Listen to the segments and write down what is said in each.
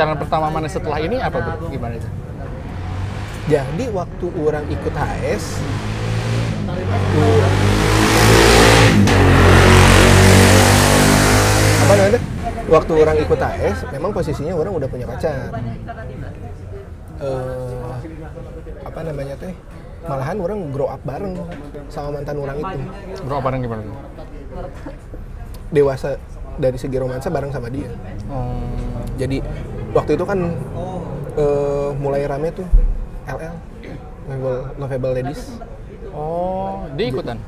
pacaran pertama mana setelah ini apa Bro? gimana itu Jadi waktu orang ikut HS, apa namanya? Waktu orang ikut HS, memang posisinya orang udah punya pacar. Eh, apa namanya teh? Malahan orang grow up bareng sama mantan orang itu. bro apa gimana tuh? Dewasa dari segi romansa bareng sama dia. Oh, Jadi waktu itu kan eh, mulai rame tuh LL, Lovable, Lovable Ladies. oh dia ikutan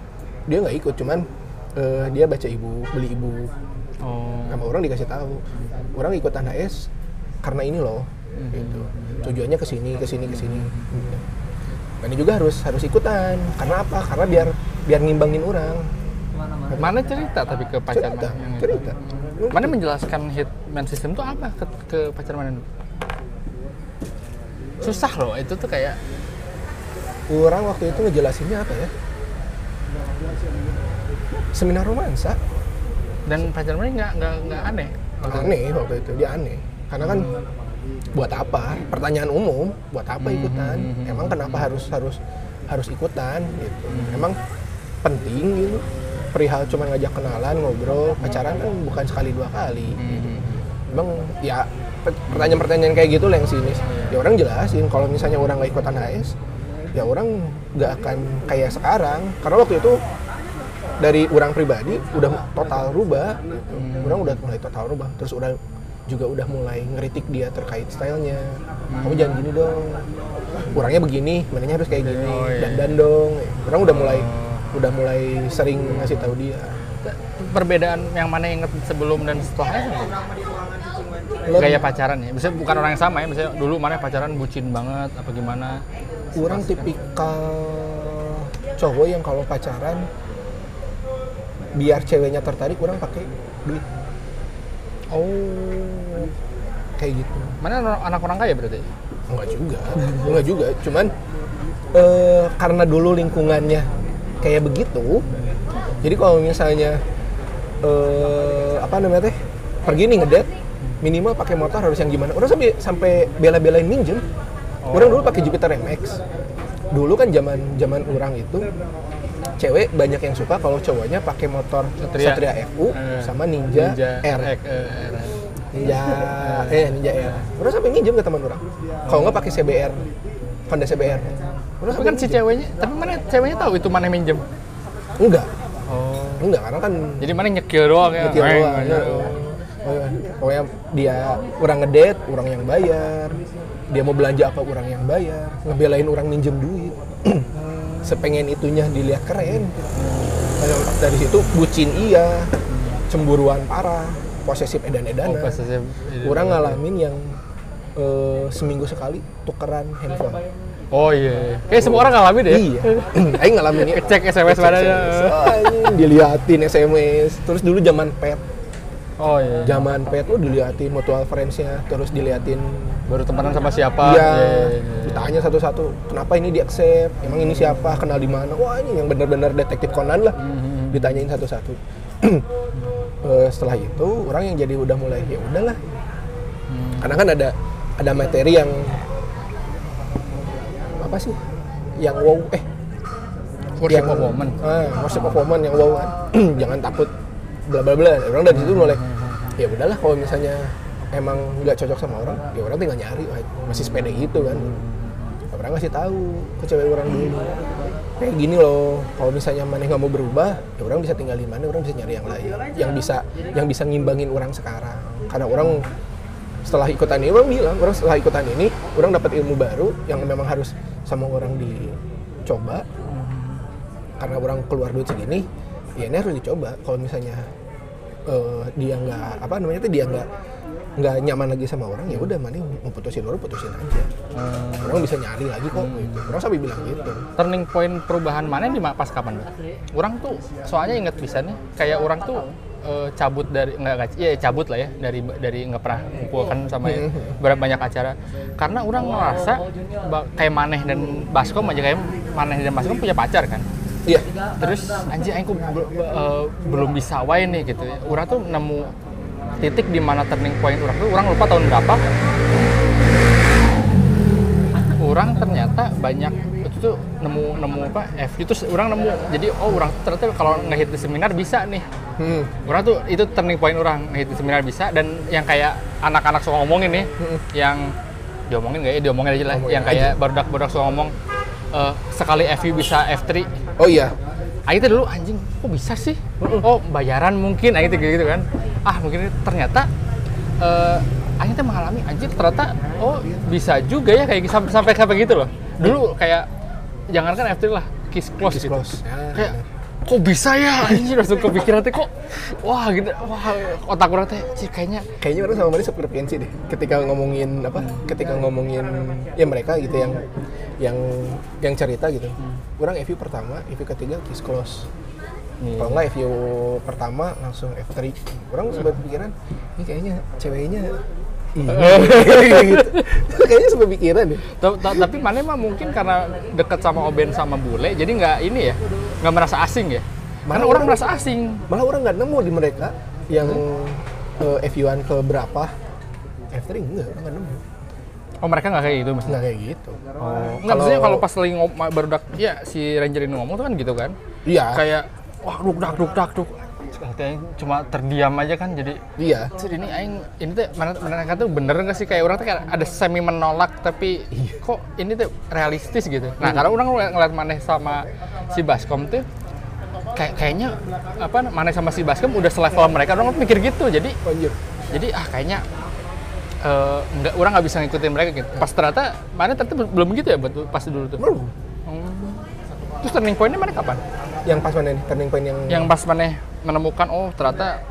Dia nggak ikut, cuman eh, dia baca ibu, beli ibu. oh Sama orang dikasih tahu, orang ikutan HS karena ini loh. Gitu. Tujuannya ke sini, ke sini, ke sini. Ini juga harus harus ikutan. Karena apa? Karena biar biar ngimbangin orang. Mana cerita tapi ke pacar Cerita, mana yang itu? cerita. mana menjelaskan hitman system itu apa ke, ke pacar mana susah loh itu tuh kayak Orang waktu itu ngejelasinnya apa ya? Seminar romansa. dan pacar mana nggak nggak nggak aneh? Aneh waktu itu dia aneh. Karena kan buat apa? Pertanyaan umum buat apa ikutan? emang kenapa harus harus harus ikutan gitu? Emang penting gitu perihal cuma ngajak kenalan ngobrol pacaran kan bukan sekali dua kali. Emang ya pe- pertanyaan-pertanyaan kayak gitu lah yang sinis. Ya orang jelasin kalau misalnya orang nggak ikutan HS ya orang nggak akan kayak sekarang. Karena waktu itu dari orang pribadi udah total rubah. Gitu. orang udah mulai total rubah. Terus orang juga udah mulai ngeritik dia terkait stylenya. Kamu jangan gini dong. Orangnya begini mananya harus kayak gini. Oh, iya. dan dan dong. Orang udah mulai udah mulai sering ngasih tahu dia. Perbedaan yang mana yang inget sebelum dan setelahnya gaya pacaran ya. Misalnya bukan orang yang sama ya misalnya dulu mana pacaran bucin banget apa gimana? Orang tipikal cowok yang kalau pacaran biar ceweknya tertarik orang pakai duit. Oh. Kayak gitu. Mana anak orang kaya berarti? Enggak juga, enggak juga. Cuman eh, karena dulu lingkungannya kayak begitu, jadi kalau misalnya eh, apa namanya teh pergi nih ngedate, minimal pakai motor harus yang gimana? Orang sampai sampai bela-belain minjem. Orang dulu pakai Jupiter MX. Dulu kan zaman zaman orang itu cewek banyak yang suka kalau cowoknya pakai motor Satria. Satria, FU Eh, sama Ninja, R. eh, eh, R. Ninja eh Ninja R. Orang sampai minjem ke teman orang. Kalau nggak pakai CBR, Honda CBR. Orang tapi kan si ceweknya tapi mana ceweknya tahu itu mana yang minjem enggak, oh enggak karena kan jadi mana nyekil doang ya Meng, doang. Oh, iya. Pokoknya dia orang ngedate, orang yang bayar. Dia mau belanja apa orang yang bayar. Ngebelain orang minjem duit. Sepengen itunya dilihat keren. Dari situ bucin iya, cemburuan parah, posesif oh edan-edanan. pas saya orang ngalamin yang eh, seminggu sekali tukeran handphone. Oh iya kayak semua orang ngalamin deh Iya, Aing ngalamin ya. Cek SMS padanya. SMS. Anjing, diliatin SMS. Terus dulu zaman pet, oh iya zaman pet lu diliatin mutual friends-nya, terus diliatin baru temenan sama siapa Iya, Iya, iya, iya. ditanya satu-satu, kenapa ini di accept? Emang ini siapa? Kenal di mana? Wah ini yang benar-benar detektif Conan lah. Mhm. Ditanyain satu-satu. Eh, setelah itu orang yang jadi udah mulai ya udahlah. Hmm. Karena kan ada ada materi yang apa sih? Yang wow eh worship yang- of woman Ah, worship of woman yang wow kan. Jangan takut bla bla bla. Orang dari situ mulai ya udahlah kalau misalnya emang nggak cocok sama orang, ya orang tinggal nyari masih sepeda gitu kan. Orang ngasih tahu ke cewek orang dulu. Kayak gini loh, kalau misalnya mana nggak mau berubah, ya orang bisa tinggalin mana, orang bisa nyari yang lain, yang bisa yang bisa ngimbangin orang sekarang. Karena orang setelah ikutan ini orang bilang, orang setelah ikutan ini, orang dapat ilmu baru yang memang harus sama orang dicoba, karena orang keluar duit segini ya ini harus dicoba. Kalau misalnya eh, dia nggak apa namanya tuh dia nggak nggak nyaman lagi sama orang ya udah mana mau putusin orang putusin aja. Orang bisa nyari lagi kok gitu. orang sampai bilang gitu. Turning point perubahan mana di pas kapan Bro? orang tuh soalnya inget bisa nih kayak orang tuh eh, cabut dari nggak iya cabut lah ya dari dari nggak pernah kumpul kan sama ya, berapa banyak acara. Karena orang ngerasa kayak Maneh dan Baskom aja kayak Maneh dan Baskom punya pacar kan. Iya. Terus anjing aku eh, belum bisa wae nih gitu. Ya. Urang tuh nemu titik di mana turning point orang tuh orang lupa tahun berapa. Orang ternyata banyak itu tuh nemu nemu apa F itu orang nemu jadi oh orang ternyata kalau ngehit di seminar bisa nih Hmm. orang tuh itu turning point orang di seminar bisa dan yang kayak anak-anak suka ngomongin nih Mm-mm. yang diomongin nggak ya diomongin aja lah Ngomongin yang kayak barudak barudak suka ngomong eh, sekali FU bisa F3 Oh iya. Teh dulu anjing kok bisa sih? Oh bayaran mungkin Aing teh gitu kan. Ah mungkin ternyata eh Aing teh mengalami anjir ternyata oh bisa juga ya kayak sampai sampai gitu loh. Dulu kayak jangankan F3 lah, kiss close Kiss gitu. close. Ya, kayak bener. Kok bisa ya anjir langsung kepikiran teh kok wah gitu wah otak orang teh sih kayaknya Kayaknya orang sama Mari sefrekuensi deh. Ketika ngomongin apa? Ketika ngomongin ya mereka gitu yang yang yang cerita gitu. Orang FU pertama, FU ketiga kiss close. nih, Kalau nggak FU pertama langsung F3. Orang sempat pikiran, ini kayaknya ceweknya iya. gitu. kayaknya sempat pikiran deh. Ta- ta- tapi mana mah mungkin karena deket sama Oben sama Bule jadi nggak ini ya nggak merasa asing ya? Karena Malah orang orang- merasa asing. Malah orang nggak nemu di mereka yang eh, FU-an ke berapa. F3 enggak, orang nggak nemu. oh mereka nggak kayak gitu mas? Nggak kayak gitu. Oh, nggak maksudnya kalau pas lagi ngom baru dak, ya si Ranger ini ngomong tuh kan gitu kan, Iya. kayak wah duk dak duk dak duk, Kayaknya cuma terdiam aja kan jadi Iya. "Cid, ini aing ini tuh mana mereka tuh bener nggak sih kayak orang tuh kayak ada semi menolak tapi kok ini tuh realistis gitu. Nah karena orang ngeliat, Maneh sama si Baskom tuh kayak kayaknya apa Maneh sama si Baskom udah selevel mereka orang mikir gitu jadi jadi ah kayaknya eh, nggak orang nggak bisa ngikutin mereka gitu. Pas ternyata Maneh ternyata belum gitu ya betul pas dulu tuh. Belum. Hmm. Terus turning point-nya mana kapan? Yang pas mana nih? Turning point yang Yang pas mana menemukan oh ternyata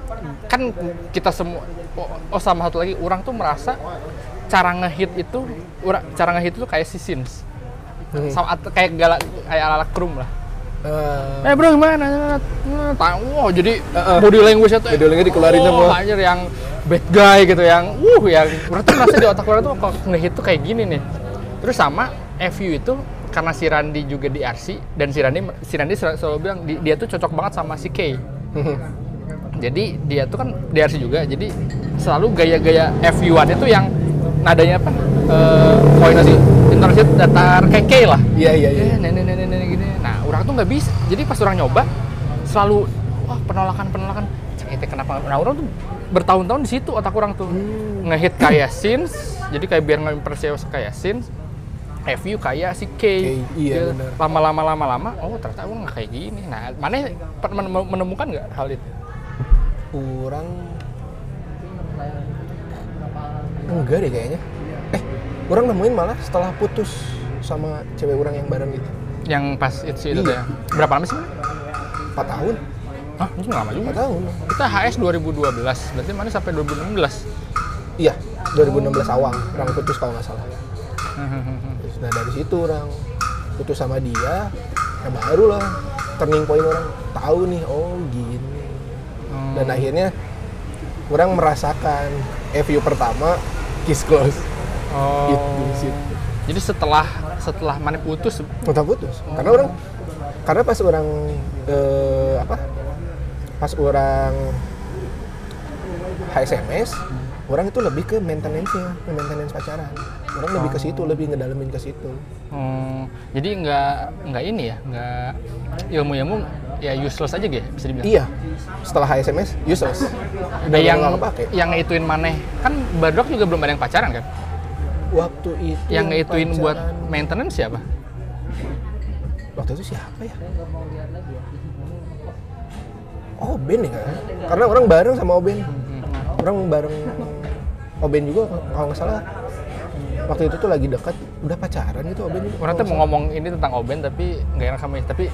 kan kita semua oh, oh sama satu lagi orang tuh merasa cara ngehit itu ura- cara ngehit itu kayak si Sims. Hmm. Sama kayak galak kayak ala krum lah. Eh, Eh bro gimana? Tahu, wah jadi Uh-uh. body language itu Body language dikeluarin oh, semua. anjir yang bad guy gitu yang uh yang berarti merasa di otak orang tuh kalau ngehit tuh kayak gini nih. Terus sama FU itu karena si Randy juga di RC dan si Randy si Randy selalu, bilang di- dia tuh cocok banget sama si Kay. Jadi dia tuh kan di RC juga, jadi selalu gaya-gaya FU-an itu yang nadanya apa? Eh, poin sih intonasi datar kayak Kay lah Iya iya iya. eh nenek nenek nenek gini nah orang tuh nggak bisa jadi pas orang nyoba selalu wah penolakan penolakan cek itu kenapa nah orang tuh bertahun-tahun di situ otak orang tuh ngehit kayak sins jadi kayak biar ngeimpresius kayak sins FU kayak si K, K, iya, lama-lama lama-lama oh ternyata orang nggak kayak gini nah mana menemukan nggak hal itu Kurang enggak deh kayaknya. Eh, orang nemuin malah setelah putus sama cewek orang yang bareng itu. yang pas itu itu Iya. ya berapa lama sih? 4 tahun. Hah, itu lama juga 4 tahun. kita HS 2012 berarti mana sampai 2016 Iya, 2016 awal orang putus kalau nggak salah. Nah dari situ orang putus sama dia, ya baru lah turning point orang tahu nih, oh gini. Hmm. Dan akhirnya orang merasakan FU pertama kiss close. oh. Gitu situ. Jadi setelah setelah mana putus Udah putus. Karena orang karena pas orang eh, apa? Pas orang HSMS, orang itu lebih ke maintenance-nya, ke maintenance pacaran. Orang lebih ke situ, lebih ngedalemin ke situ. Hmm, jadi nggak nggak ini ya, nggak ilmu-ilmu ya useless aja gitu bisa dibilang. Iya. Setelah HSMS, useless. Nah, yang nggak kepake. yang ngituin maneh kan Badok juga belum ada yang pacaran kan? Waktu itu Yang ngituin buat pacaran- maintenance siapa? waktu itu siapa ya? Oh Ben ya? Karena orang bareng sama Oben. Orang bareng Oben juga kalau nggak salah. Waktu itu tuh lagi dekat, udah pacaran gitu Oben juga. Orang tuh mau ngomong ini tentang Oben tapi nggak enak sama tapi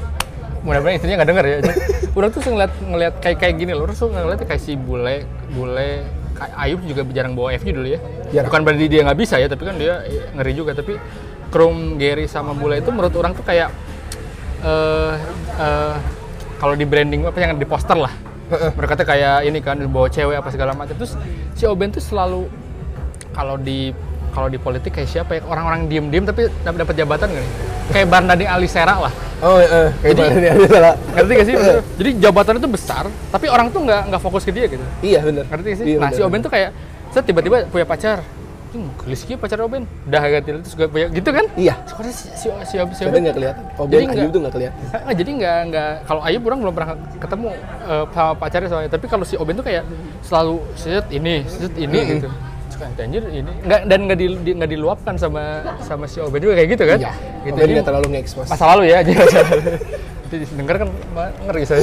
mudah-mudahan istrinya nggak denger ya. Orang tuh ngeliat ngeliat kayak kayak gini loh. Tuh ngeliat kayak si bule bule Ayub juga jarang bawa FG dulu ya. Jarang. Bukan berarti dia nggak bisa ya, tapi kan dia eh, ngeri juga. Tapi Krum, Gary sama bule itu menurut orang tuh kayak eh eh, kalau di branding apa yang di poster lah. Mereka tuh kayak ini kan bawa cewek apa segala macam. Terus si Oben tuh selalu kalau di kalau di politik kayak siapa ya orang-orang diem-diem tapi dapat dapat jabatan gak nih? Kayak Barnadi Alisera lah. Oh, eh, kayak Jadi- nih? Ada salah. ngerti gak sih Maksudnya, jadi jabatan itu besar tapi orang tuh nggak nggak fokus ke dia gitu Iya, bener. ngerti gak sih Iya, nah bener, si Oben tuh kayak saya tiba-tiba punya pacar Gitu pacar Oben udah gitu terus gue punya gitu kan Iya. Soalnya si, si, si, si Kadang Oben nggak kelihatan. Oh, Jadi Ayub tuh nggak kelihatan. Jadi nggak nggak kalau Ayub orang belum pernah ketemu eh, sama pacarnya soalnya tapi kalau si Oben tuh kayak selalu set ini set ini Mm-mm. gitu anjir ini nggak dan nggak di, di- nggak diluapkan sama sama si Oben juga kayak gitu kan Iya. gitu Ben Ini nggak terlalu nge-expose. masa lalu ya jadi itu denger kan ngeri saya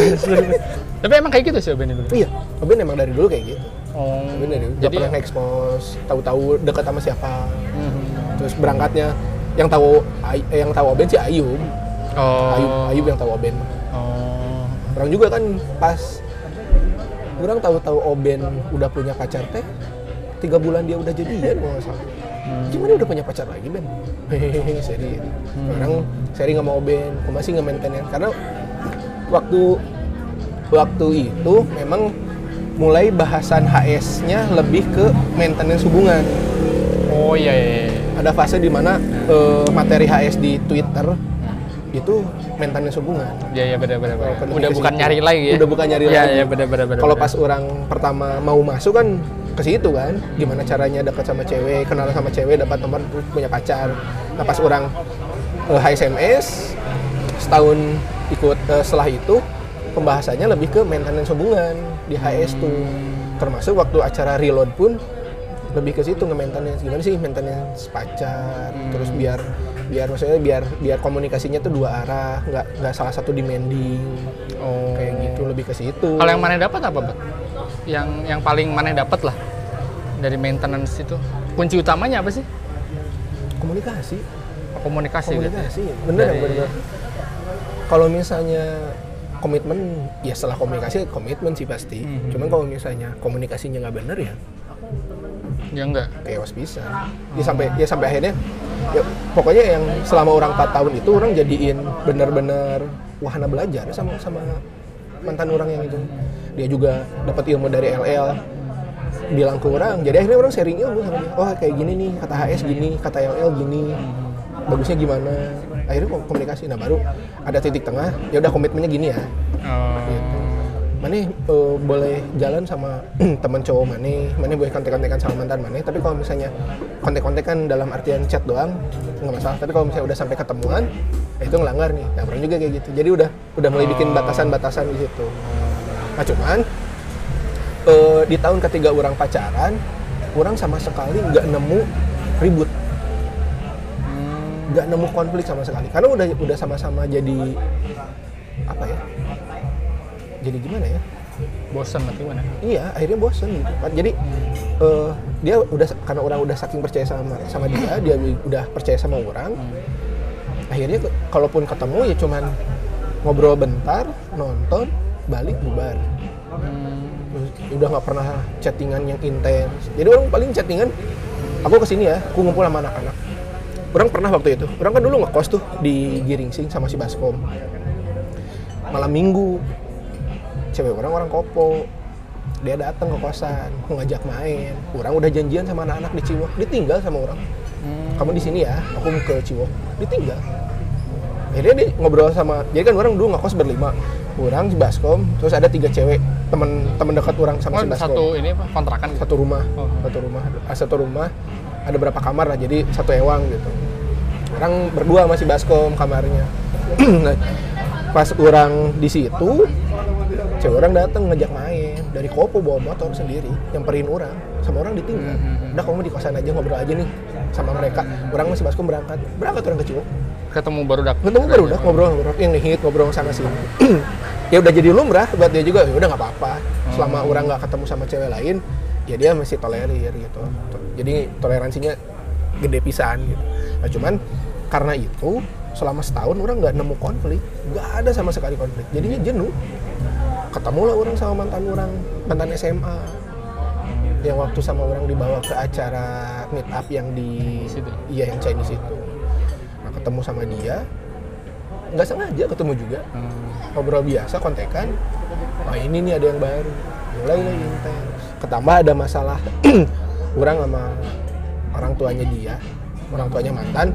tapi emang kayak gitu sih Oben itu Iya, oh, Ben emang dari dulu kayak gitu. Oh, Ben dari dulu. Nggak jadi pernah nge-expose, tahu-tahu dekat sama siapa. Mhm. Terus berangkatnya yang tahu eh, yang tahu Oben sih Ayub. oh Ayub, Ayub yang tahu Oben. oh Orang juga kan pas orang tahu-tahu Oben udah punya pacar teh tiga bulan dia udah jadian kalau nggak salah. Gimana udah punya pacar lagi Ben? Hehehe, seri. Orang seri nggak mau Ben, aku masih nggak maintain karena waktu waktu itu memang mulai bahasan HS-nya lebih ke maintenance hubungan. oh iya iya, iya. Ada fase di mana eh, materi HS di Twitter itu maintenance hubungan. Iya iya benar benar. Udah bukan situ. nyari lagi ya. Udah bukan nyari Iya lagi. iya benar benar benar. Kalau pas orang pertama mau masuk kan ke situ kan, gimana caranya dekat sama cewek, kenal sama cewek, dapat nomor terus punya pacar. Nah pas orang eh, HSMS setahun ikut eh, setelah itu pembahasannya lebih ke maintenance hubungan di HS tuh. Termasuk waktu acara reload pun lebih ke situ nge-maintenance gimana sih maintenance pacar terus biar biar maksudnya biar biar komunikasinya tuh dua arah nggak nggak salah satu demanding oh. kayak gitu lebih ke situ Kalau yang mana dapat apa, Pak? Yang yang paling mana dapat lah dari maintenance itu. Kunci utamanya apa sih? komunikasi Komunikasi, gitu. komunikasi bener Dari- bener kalau misalnya komitmen ya setelah komunikasi komitmen sih pasti. Mhm. cuman kalau misalnya komunikasinya nggak bener ya Ya enggak. chaos bisa. Ya sampai ya sampai akhirnya ya pokoknya yang selama orang 4 tahun itu orang jadiin bener-bener wahana belajar sama sama mantan orang yang itu. Dia juga dapat ilmu dari LL bilang ke orang jadi akhirnya orang sharing ilmu sama dia. Oh kayak gini nih kata HS gini kata LL gini. Bagusnya gimana akhirnya kom- komunikasi nah baru ada titik tengah ya udah komitmennya gini ya Oh. gitu. Mane eh, boleh jalan sama teman cowok Mane, Mane boleh kontek-kontekan sama mantan Mane, tapi kalau misalnya kontek-kontekan dalam artian chat doang nggak masalah. Tapi kalau misalnya udah sampai ketemuan, ya itu ngelanggar nih. Nah, orang juga kayak gitu. Jadi udah udah mulai bikin Oh. batasan-batasan di situ. Nah, cuman eh, di tahun ketiga orang pacaran, orang sama sekali nggak nemu ribut. Nggak nemu konflik sama sekali. Karena udah udah sama-sama jadi apa ya? Jadi gimana ya? Bosan atau gimana? Iya, akhirnya bosen gitu kan. Jadi eh, dia udah karena orang udah saking percaya sama sama dia, dia udah percaya sama orang. Akhirnya ke- kalaupun ketemu ya cuman ngobrol bentar, nonton, balik bubar. Hmm. Udah nggak pernah chattingan yang intens. Jadi orang paling chattingan, aku ke sini ya, aku ngumpul sama anak-anak. Orang pernah waktu itu, orang kan dulu ngekos tuh di Giringsing sama si Baskom. Malam minggu, cewek orang orang kopo, dia datang ke kosan, ngajak main. Orang udah janjian sama anak-anak di Ciwok, ditinggal sama orang. Hmm. Kamu di sini ya, aku mau ke Ciwok, ditinggal. Akhirnya dia ngobrol sama, jadi kan orang dulu ngekos berlima, orang si Baskom, terus ada tiga cewek temen temen dekat orang sama Oh, si Baskom satu ini apa? Kontrakan gitu. satu rumah Oh. satu rumah ah, satu rumah ada berapa kamar lah jadi satu ewang gitu. Orang berdua masih baskom kamarnya. Nah, pas orang di situ cewek orang datang ngajak main. Dari kopo bawa motor sendiri nyamperin orang. Sama orang ditinggal. Hmm. udah kamu di kosan aja ngobrol aja nih sama mereka. Orang masih baskom berangkat. Berangkat orang ke Ciwok Ketemu baru dak. ketemu baru udah ngobrol ngobrol yang ngehit ngobrol sana sini ya udah jadi lumrah buat dia juga. Ya udah nggak apa-apa. Selama orang nggak ketemu sama cewek lain ya dia masih tolerir gitu. Jadi toleransinya gede pisan gitu. Nah cuman karena itu selama setahun orang nggak nemu konflik nggak ada sama sekali konflik. Jadinya jenuh. Ketemu lah orang sama mantan orang mantan SMA yang waktu sama orang dibawa ke acara meet up yang di Situ. iya yang Chinese itu. Nah ketemu sama dia nggak sengaja ketemu juga. Hmm. ngobrol biasa kontekan. Wah ini nih ada yang baru mulai lah intens ketambah ada masalah orang sama orang tuanya dia orang tuanya mantan.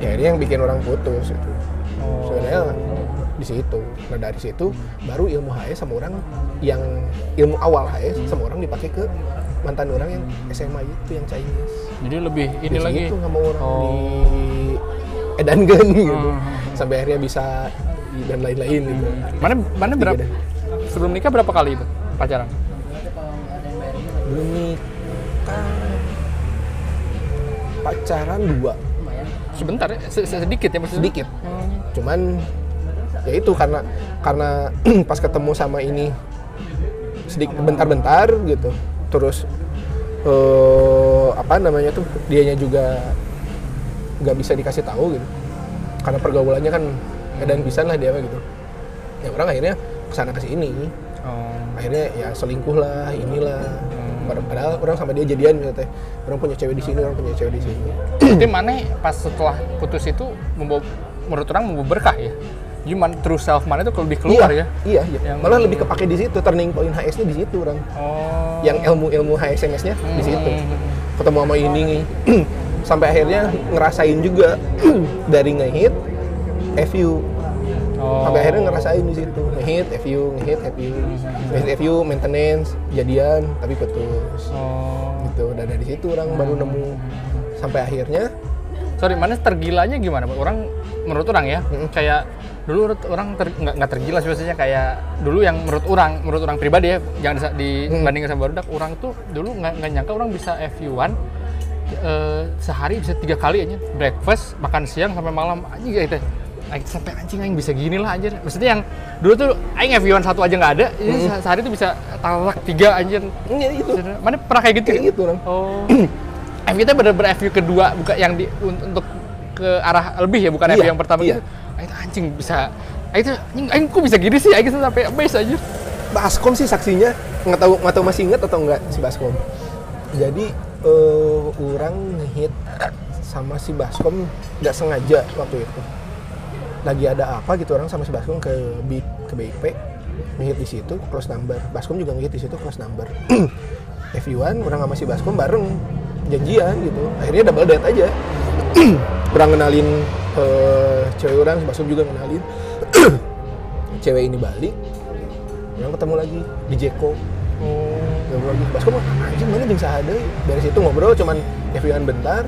Ya ini yang bikin orang putus itu sebenarnya di situ. Nah dari situ baru ilmu HS sama orang yang ilmu awal HS sama orang dipakai ke mantan orang yang SMA itu yang Chinese. Jadi lebih ini Di lagi. situ sama orang Oh. di edankan gitu. Hmm. sampai akhirnya bisa dan lain-lain gitu. Mana mana berapa? Sebelum nikah berapa kali itu pacaran? belum nikah pacaran dua Sebentar ya, se- se- sedikit ya maksudnya. sedikit cuman ya itu karena karena pas ketemu sama ini sedikit bentar-bentar gitu terus eh apa namanya tuh dianya juga nggak bisa dikasih tahu gitu karena pergaulannya kan edan pisan lah dia gitu ya orang akhirnya ke sana ke sini Oh. Akhirnya ya selingkuh lah inilah Pad- padahal orang sama dia jadian gitu teh orang punya cewek di sini orang punya cewek di sini Jadi mana pas setelah putus itu membawa, menurut orang membawa berkah ya. Man, true self mana itu lebih keluar iya, ya. iya iya Yang- malah lebih kepake di situ turning point HS nya di situ orang Oh. yang ilmu-ilmu HSMS nya di situ Hmm. ketemu sama ini nih sampai akhirnya ngerasain juga dari ngehit FU Oh. sampai akhirnya ngerasain di situ. Ngehit FU ngehit FU ngehit FU maintenance jadian tapi putus. Oh. gitu. Dan dari situ orang baru nemu. Sampai akhirnya Sorry, mana tergilanya gimana? Orang menurut orang ya, Mm-mm. kayak dulu menurut orang ter, nggak tergila sih biasanya kayak dulu yang menurut orang, menurut orang pribadi ya, jangan dibandingkan sama barudak, orang tuh dulu nggak nggak nyangka orang bisa FU1 eh, sehari bisa tiga kali aja. Breakfast makan siang sampai malam. Anjing gitu Aing sampai anjing aing bisa gini lah anjir maksudnya yang dulu tuh aing FU1 satu aja nggak ada jadi se- sehari tuh bisa talak tiga anjir ya itu mana pernah kayak gitu kayak ya? gitu orang Oh. FV kita bener-bener FV kedua bukan yang di un- untuk ke arah lebih ya bukan Iya, FV yang pertama iya. gitu. Itu anjing bisa ah, itu anjing, anjing kok bisa gini sih anjing sampai base aja. Baskom sih saksinya nggak tahu nggak tahu masih inget atau enggak si Baskom. Jadi eh, orang ngehit sama si Baskom nggak sengaja waktu itu. Lagi ada apa gitu orang sama si Baskom ke BIP ke BIP ngehit di situ close number. Baskom juga ngehit di situ close number. FU1 orang sama si Baskom bareng janjian gitu. Akhirnya double date aja. orang kenalin eh, cewek orang, si Baskom juga kenalin. cewek ini balik, orang ketemu lagi di Jeko ngobrol lagi Baskom anjing mana jeung sahade dari situ ngobrol cuman FU-an bentar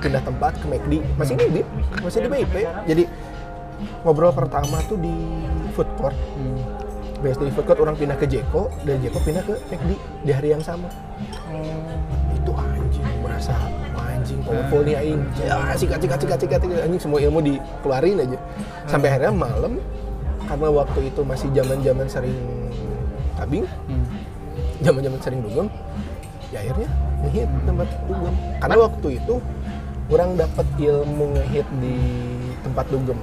pindah tempat ke McD masih di BIP masih di BIP jadi ngobrol pertama tuh di food court. Hmm. beres dari food court orang pindah ke Jeko dari Jeko pindah ke McD di hari yang sama. Itu anjing merasa anjing powerful nih aing ya sikat sikat sikat sikat sikat. anjing semua ilmu dikeluarin aja. Sampai akhirnya malam karena waktu itu masih zaman zaman sering tabing Hmm. zaman zaman sering dugem ya akhirnya ngehit tempat dugem. Karena waktu itu kurang dapat ilmu ngehit di tempat dugem